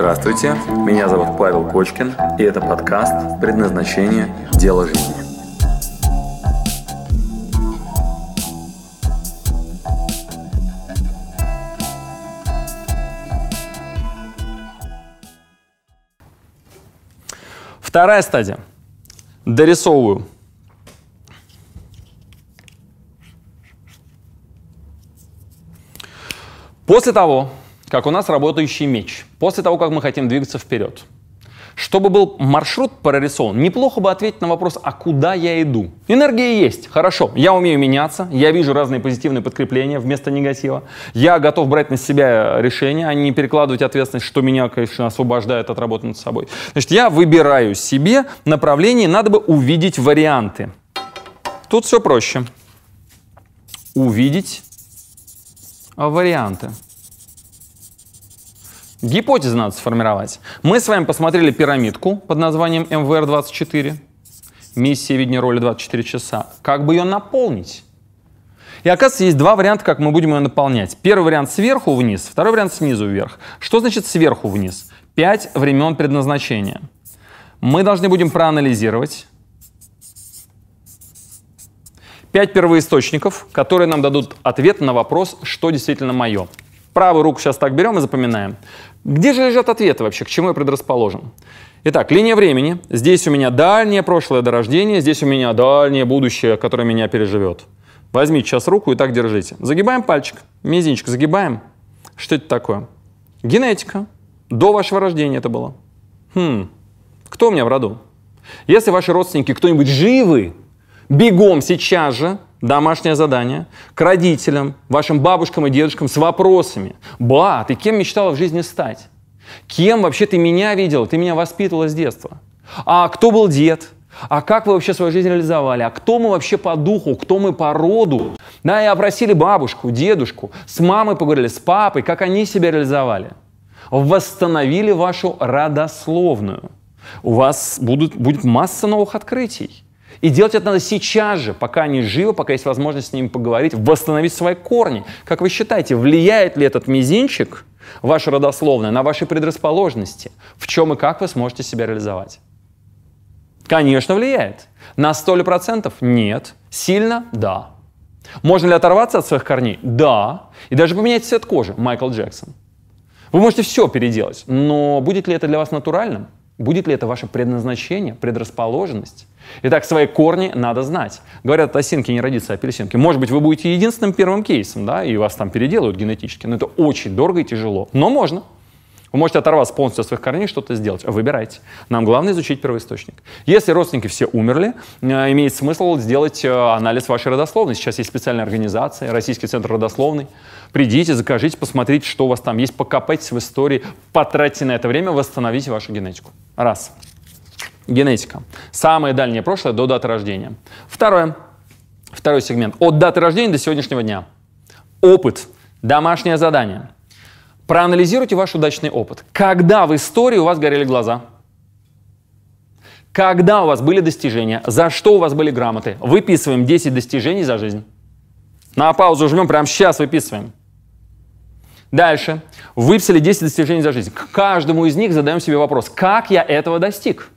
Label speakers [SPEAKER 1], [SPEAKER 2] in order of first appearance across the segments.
[SPEAKER 1] Здравствуйте, меня зовут Павел Кочкин, и это подкаст «Предназначение. Дело жизни».
[SPEAKER 2] Вторая стадия. Дорисовываю. После того, как у нас работающий меч, после того, как мы хотим двигаться вперед, чтобы был маршрут прорисован, неплохо бы ответить на вопрос, а куда я иду? Энергия есть, хорошо, я умею меняться, я вижу разные позитивные подкрепления вместо негатива, я готов брать на себя решения, а не перекладывать ответственность, что меня, конечно, освобождает от работы над собой. Значит, я выбираю себе направление, надо бы увидеть варианты. Тут все проще. Увидеть варианты. Гипотезы надо сформировать. Мы с вами посмотрели пирамидку под названием МВР-24. Миссия видения роли 24 часа. Как бы ее наполнить? И оказывается, есть два варианта, как мы будем ее наполнять. Первый вариант сверху вниз, второй вариант снизу вверх. Что значит сверху вниз? Пять времен предназначения. Мы должны будем проанализировать пять первоисточников, которые нам дадут ответ на вопрос, что действительно мое. Правую руку сейчас так берем и запоминаем. Где же лежат ответы вообще, к чему я предрасположен? Итак, линия времени. Здесь у меня дальнее прошлое до рождения, здесь у меня дальнее будущее, которое меня переживет. Возьмите сейчас руку и так держите. Загибаем пальчик, мизинчик загибаем. Что это такое? Генетика. До вашего рождения это было. Хм, кто у меня в роду? Если ваши родственники кто-нибудь живы, бегом сейчас же домашнее задание к родителям, вашим бабушкам и дедушкам с вопросами. Ба, ты кем мечтала в жизни стать? Кем вообще ты меня видел? Ты меня воспитывала с детства. А кто был дед? А как вы вообще свою жизнь реализовали? А кто мы вообще по духу? Кто мы по роду? Да, и опросили бабушку, дедушку, с мамой поговорили, с папой, как они себя реализовали. Восстановили вашу родословную. У вас будут, будет масса новых открытий. И делать это надо сейчас же, пока они живы, пока есть возможность с ними поговорить, восстановить свои корни. Как вы считаете, влияет ли этот мизинчик, ваше родословное, на ваши предрасположенности? В чем и как вы сможете себя реализовать? Конечно, влияет. На сто ли процентов? Нет. Сильно? Да. Можно ли оторваться от своих корней? Да. И даже поменять цвет кожи. Майкл Джексон. Вы можете все переделать, но будет ли это для вас натуральным? Будет ли это ваше предназначение, предрасположенность? Итак, свои корни надо знать. Говорят, от осинки не родится апельсинки. Может быть, вы будете единственным первым кейсом, да, и вас там переделают генетически, но это очень дорого и тяжело. Но можно. Вы можете оторваться полностью от своих корней, что-то сделать. Выбирайте. Нам главное изучить первоисточник. Если родственники все умерли, э, имеет смысл сделать э, анализ вашей родословной. Сейчас есть специальная организация, Российский центр родословной. Придите, закажите, посмотрите, что у вас там есть, покопайтесь в истории, потратьте на это время, восстановите вашу генетику. Раз. Генетика. Самое дальнее прошлое до даты рождения. Второе. Второй сегмент. От даты рождения до сегодняшнего дня. Опыт. Домашнее задание. Проанализируйте ваш удачный опыт. Когда в истории у вас горели глаза? Когда у вас были достижения? За что у вас были грамоты? Выписываем 10 достижений за жизнь. На паузу жмем, прямо сейчас выписываем. Дальше. Выписали 10 достижений за жизнь. К каждому из них задаем себе вопрос, как я этого достиг?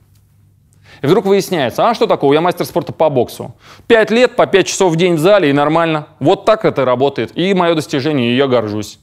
[SPEAKER 2] И вдруг выясняется, а что такое, я мастер спорта по боксу. Пять лет, по пять часов в день в зале, и нормально. Вот так это работает. И мое достижение, и я горжусь.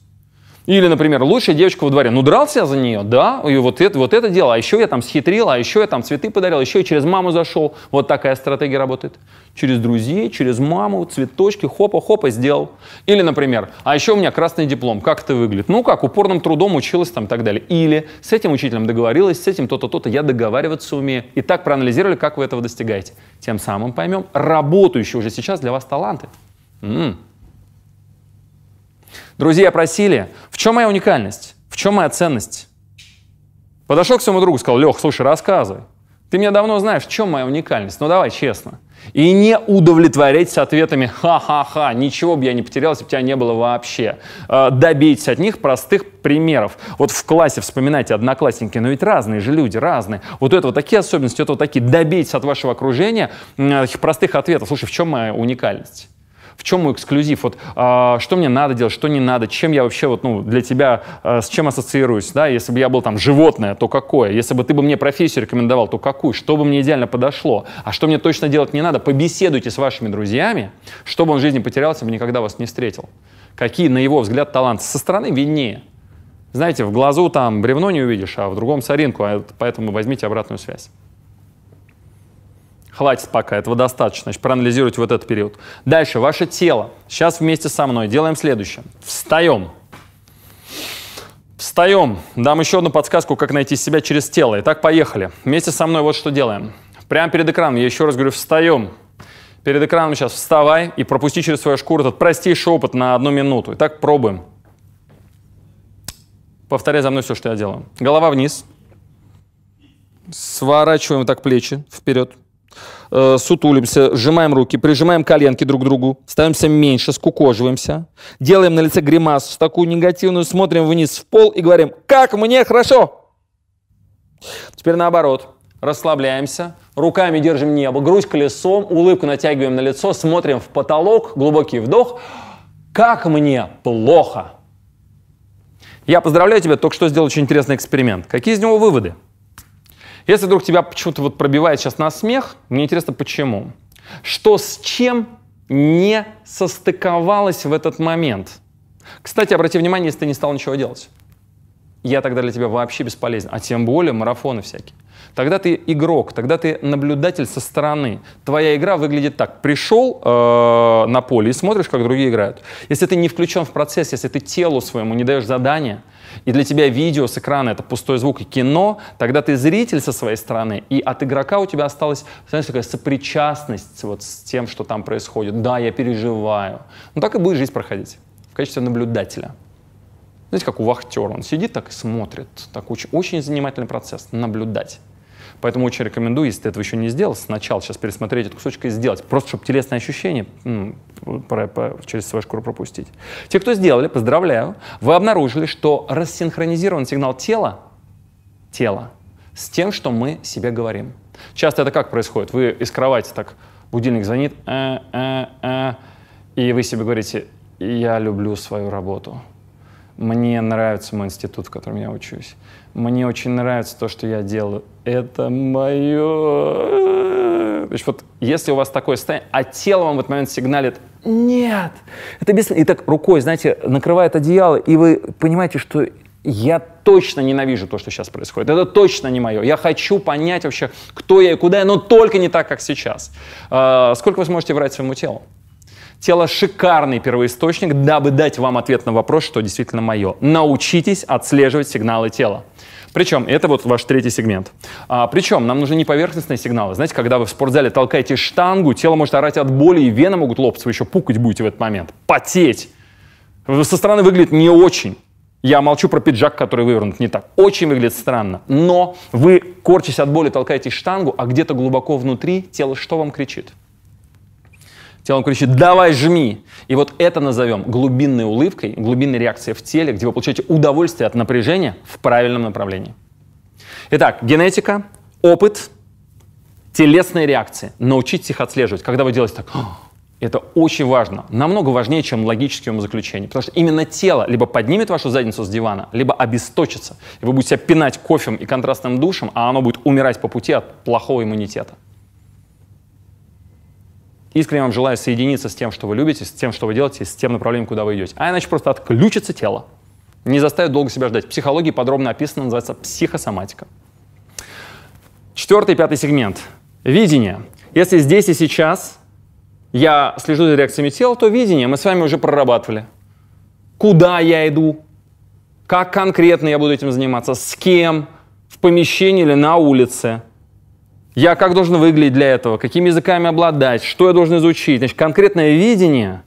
[SPEAKER 2] Или, например, лучшая девочка во дворе. Ну, дрался я за нее, да, и вот это, вот это дело. А еще я там схитрил, а еще я там цветы подарил, еще и через маму зашел. Вот такая стратегия работает. Через друзей, через маму, цветочки, хопа-хопа сделал. Или, например, а еще у меня красный диплом. Как это выглядит? Ну, как, упорным трудом училась там и так далее. Или с этим учителем договорилась, с этим то-то, то-то, я договариваться умею. И так проанализировали, как вы этого достигаете. Тем самым поймем работающие уже сейчас для вас таланты. М-м. Друзья просили, в чем моя уникальность? В чем моя ценность? Подошел к своему другу, сказал, Лех, слушай, рассказывай. Ты меня давно знаешь, в чем моя уникальность? Ну давай честно. И не удовлетворяйтесь ответами «ха-ха-ха», ничего бы я не потерял, если бы тебя не было вообще. Э, добейтесь от них простых примеров. Вот в классе вспоминайте одноклассники, но ведь разные же люди, разные. Вот это вот такие особенности, это вот такие. Добейтесь от вашего окружения этих простых ответов. Слушай, в чем моя уникальность? В чем мой эксклюзив? Вот э, что мне надо делать, что не надо, чем я вообще вот, ну, для тебя, э, с чем ассоциируюсь, да? Если бы я был там животное, то какое? Если бы ты бы мне профессию рекомендовал, то какую? Что бы мне идеально подошло? А что мне точно делать не надо? Побеседуйте с вашими друзьями, чтобы он в жизни потерялся, бы никогда вас не встретил. Какие, на его взгляд, таланты? Со стороны виднее. Знаете, в глазу там бревно не увидишь, а в другом соринку, а поэтому возьмите обратную связь. Хватит пока, этого достаточно. Значит, проанализируйте вот этот период. Дальше, ваше тело. Сейчас вместе со мной делаем следующее. Встаем. Встаем. Дам еще одну подсказку, как найти себя через тело. Итак, поехали. Вместе со мной вот что делаем. Прямо перед экраном, я еще раз говорю, встаем. Перед экраном сейчас вставай и пропусти через свою шкуру этот простейший опыт на одну минуту. Итак, пробуем. Повторяй за мной все, что я делаю. Голова вниз. Сворачиваем так плечи вперед э, сутулимся, сжимаем руки, прижимаем коленки друг к другу, становимся меньше, скукоживаемся, делаем на лице гримасу такую негативную, смотрим вниз в пол и говорим «Как мне хорошо!» Теперь наоборот. Расслабляемся, руками держим небо, грудь колесом, улыбку натягиваем на лицо, смотрим в потолок, глубокий вдох. Как мне плохо! Я поздравляю тебя, только что сделал очень интересный эксперимент. Какие из него выводы? Если вдруг тебя почему-то вот пробивает сейчас на смех, мне интересно, почему. Что с чем не состыковалось в этот момент? Кстати, обрати внимание, если ты не стал ничего делать. Я тогда для тебя вообще бесполезен. А тем более марафоны всякие. Тогда ты игрок, тогда ты наблюдатель со стороны. Твоя игра выглядит так. Пришел э, на поле и смотришь, как другие играют. Если ты не включен в процесс, если ты телу своему не даешь задания, и для тебя видео с экрана это пустой звук и кино, тогда ты зритель со своей стороны, и от игрока у тебя осталась, знаешь, такая сопричастность вот с тем, что там происходит. Да, я переживаю. Ну так и будет жизнь проходить в качестве наблюдателя. Знаете, как у вахтера. Он сидит так и смотрит. Так очень, очень занимательный процесс. Наблюдать. Поэтому очень рекомендую, если ты этого еще не сделал, сначала сейчас пересмотреть этот кусочек и сделать. Просто, чтобы про, про, через свою шкуру пропустить. Те, кто сделали, поздравляю. Вы обнаружили, что рассинхронизирован сигнал тела, тела с тем, что мы себе говорим. Часто это как происходит? Вы из кровати так, будильник звонит, э, э, э, и вы себе говорите, я люблю свою работу. Мне нравится мой институт, в котором я учусь. Мне очень нравится то, что я делаю. Это мое. То есть вот если у вас такое состояние, а тело вам в этот момент сигналит, нет, это без... И так рукой, знаете, накрывает одеяло, и вы понимаете, что я точно ненавижу то, что сейчас происходит. Это точно не мое. Я хочу понять вообще, кто я и куда я, но только не так, как сейчас. А, сколько вы сможете врать своему телу? Тело – шикарный первоисточник, дабы дать вам ответ на вопрос, что действительно мое. Научитесь отслеживать сигналы тела. Причем, это вот ваш третий сегмент. А, причем, нам нужны не поверхностные сигналы. Знаете, когда вы в спортзале толкаете штангу, тело может орать от боли, и вены могут лопаться, вы еще пукать будете в этот момент. Потеть. Со стороны выглядит не очень. Я молчу про пиджак, который вывернут не так. Очень выглядит странно. Но вы, корчась от боли, толкаете штангу, а где-то глубоко внутри тело что вам кричит? Тело кричит «давай, жми!» И вот это назовем глубинной улыбкой, глубинной реакцией в теле, где вы получаете удовольствие от напряжения в правильном направлении. Итак, генетика, опыт, телесные реакции. Научитесь их отслеживать. Когда вы делаете так, это очень важно. Намного важнее, чем логические умозаключения. Потому что именно тело либо поднимет вашу задницу с дивана, либо обесточится. И вы будете себя пинать кофем и контрастным душем, а оно будет умирать по пути от плохого иммунитета. Искренне вам желаю соединиться с тем, что вы любите, с тем, что вы делаете, с тем направлением, куда вы идете. А иначе просто отключится тело. Не заставит долго себя ждать. В психологии подробно описано, называется психосоматика. Четвертый пятый сегмент. Видение. Если здесь и сейчас я слежу за реакциями тела, то видение мы с вами уже прорабатывали. Куда я иду? Как конкретно я буду этим заниматься? С кем? В помещении или на улице? Я как должен выглядеть для этого, какими языками обладать, что я должен изучить. Значит, конкретное видение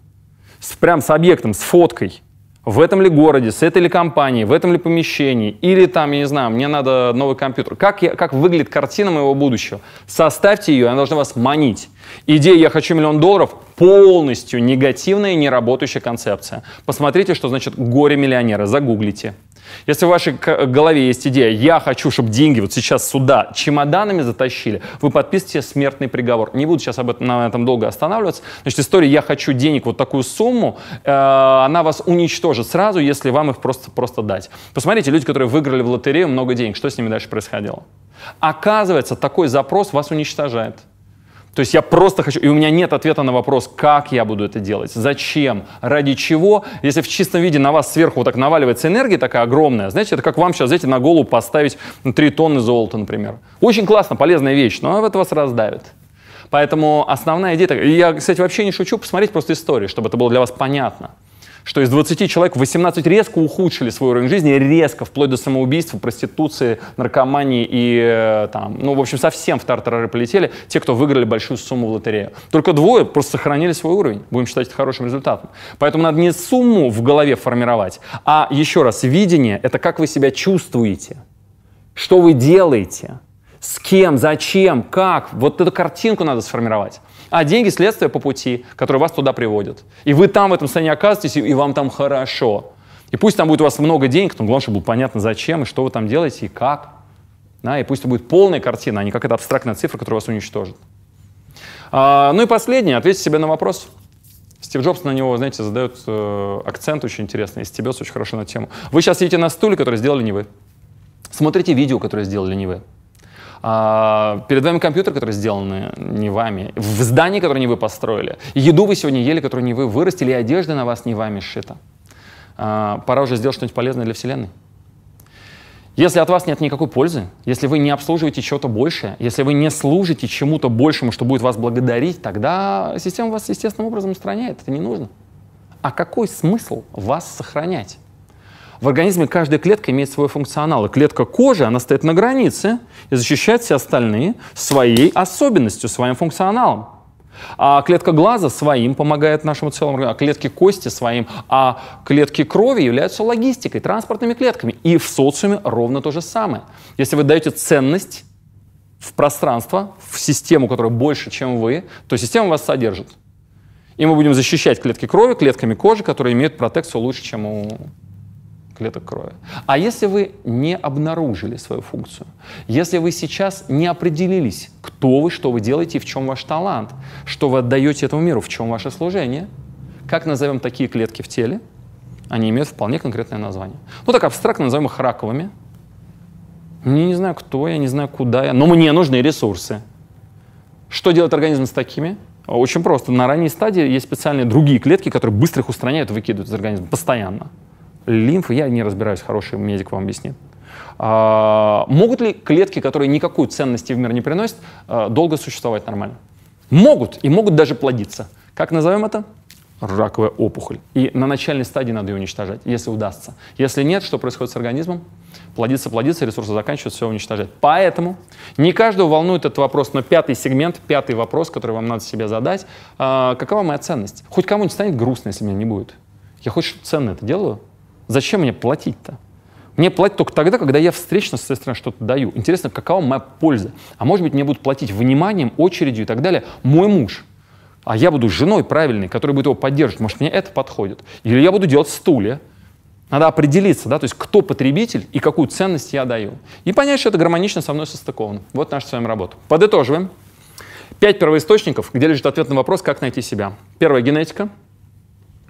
[SPEAKER 2] с, прям с объектом, с фоткой. В этом ли городе, с этой ли компанией, в этом ли помещении, или там, я не знаю, мне надо новый компьютер. Как, я, как выглядит картина моего будущего? Составьте ее, она должна вас манить. Идея «я хочу миллион долларов» полностью негативная и неработающая концепция. Посмотрите, что значит горе-миллионера, загуглите. Если в вашей голове есть идея, я хочу, чтобы деньги вот сейчас сюда чемоданами затащили, вы подписываете смертный приговор. Не буду сейчас об этом, на этом долго останавливаться. Значит, история «я хочу денег, вот такую сумму», э, она вас уничтожит сразу, если вам их просто, просто дать. Посмотрите, люди, которые выиграли в лотерею много денег, что с ними дальше происходило? Оказывается, такой запрос вас уничтожает. То есть я просто хочу, и у меня нет ответа на вопрос, как я буду это делать, зачем, ради чего. Если в чистом виде на вас сверху вот так наваливается энергия такая огромная, знаете, это как вам сейчас, знаете, на голову поставить 3 тонны золота, например. Очень классно, полезная вещь, но это вас раздавит. Поэтому основная идея, я, кстати, вообще не шучу, посмотреть просто историю, чтобы это было для вас понятно что из 20 человек 18 резко ухудшили свой уровень жизни, резко, вплоть до самоубийства, проституции, наркомании и э, там, ну, в общем, совсем в тартарары полетели те, кто выиграли большую сумму в лотерею. Только двое просто сохранили свой уровень. Будем считать это хорошим результатом. Поэтому надо не сумму в голове формировать, а еще раз, видение — это как вы себя чувствуете, что вы делаете, с кем, зачем, как. Вот эту картинку надо сформировать. А деньги – следствие по пути, которые вас туда приводят. И вы там в этом состоянии оказываетесь, и вам там хорошо. И пусть там будет у вас много денег, но главное, чтобы было понятно, зачем, и что вы там делаете, и как. Да, и пусть это будет полная картина, а не какая-то абстрактная цифра, которая вас уничтожит. А, ну и последнее, ответьте себе на вопрос. Стив Джобс на него, знаете, задает э, акцент очень интересный, и стебется очень хорошо на тему. Вы сейчас сидите на стуле, который сделали не вы. Смотрите видео, которое сделали не вы. А, перед вами компьютер, который сделан не вами, в здании, которое не вы построили, еду вы сегодня ели, которую не вы вырастили, и одежда на вас не вами сшита. А, пора уже сделать что-нибудь полезное для Вселенной. Если от вас нет никакой пользы, если вы не обслуживаете чего-то большее, если вы не служите чему-то большему, что будет вас благодарить, тогда система вас естественным образом устраняет. Это не нужно. А какой смысл вас сохранять? В организме каждая клетка имеет свой функционал. И клетка кожи, она стоит на границе и защищает все остальные своей особенностью, своим функционалом. А клетка глаза своим помогает нашему целому а клетки кости своим, а клетки крови являются логистикой, транспортными клетками. И в социуме ровно то же самое. Если вы даете ценность в пространство, в систему, которая больше, чем вы, то система вас содержит. И мы будем защищать клетки крови клетками кожи, которые имеют протекцию лучше, чем у клеток крови. А если вы не обнаружили свою функцию, если вы сейчас не определились, кто вы, что вы делаете и в чем ваш талант, что вы отдаете этому миру, в чем ваше служение, как назовем такие клетки в теле, они имеют вполне конкретное название. Ну так абстрактно назовем их раковыми. Я не знаю, кто я, не знаю, куда я, но мне нужны ресурсы. Что делает организм с такими? Очень просто. На ранней стадии есть специальные другие клетки, которые быстро их устраняют выкидывают из организма постоянно лимфы, я не разбираюсь, хороший медик вам объяснит. А, могут ли клетки, которые никакой ценности в мир не приносят, а, долго существовать нормально? Могут, и могут даже плодиться. Как назовем это? Раковая опухоль. И на начальной стадии надо ее уничтожать, если удастся. Если нет, что происходит с организмом? Плодится, плодится, ресурсы заканчиваются, все уничтожать. Поэтому не каждого волнует этот вопрос, но пятый сегмент, пятый вопрос, который вам надо себе задать, а, какова моя ценность? Хоть кому-нибудь станет грустно, если меня не будет. Я хоть что-то ценное это делаю, Зачем мне платить-то? Мне платят только тогда, когда я встречно, соответственно, что-то даю. Интересно, какова моя польза? А может быть, мне будут платить вниманием, очередью и так далее мой муж. А я буду женой правильной, которая будет его поддерживать. Может, мне это подходит. Или я буду делать стулья. Надо определиться, да, то есть кто потребитель и какую ценность я даю. И понять, что это гармонично со мной состыковано. Вот наша с вами работа. Подытоживаем. Пять первоисточников, где лежит ответ на вопрос, как найти себя. Первая — генетика.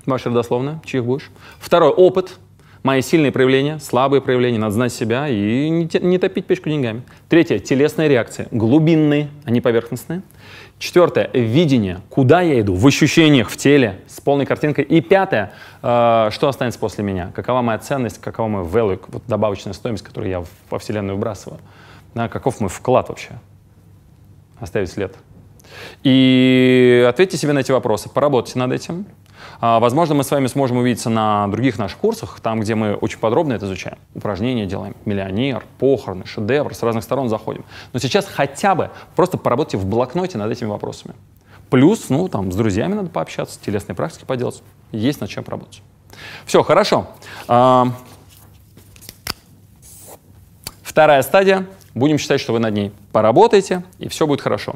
[SPEAKER 2] Ваша родословная, чьих будешь. Второй — опыт мои сильные проявления, слабые проявления, надо знать себя и не, топить печку деньгами. Третье, телесные реакции, глубинные, а не поверхностные. Четвертое, видение, куда я иду, в ощущениях, в теле, с полной картинкой. И пятое, э, что останется после меня, какова моя ценность, какова моя value, вот добавочная стоимость, которую я во Вселенную выбрасываю. Да, каков мой вклад вообще, оставить след. И ответьте себе на эти вопросы, поработайте над этим. А, возможно, мы с вами сможем увидеться на других наших курсах, там, где мы очень подробно это изучаем. Упражнения делаем, миллионер, похороны, шедевр, с разных сторон заходим. Но сейчас хотя бы просто поработайте в блокноте над этими вопросами. Плюс, ну, там, с друзьями надо пообщаться, телесные практики поделать. Есть над чем поработать. Все, хорошо. А, вторая стадия. Будем считать, что вы над ней поработаете, и все будет хорошо.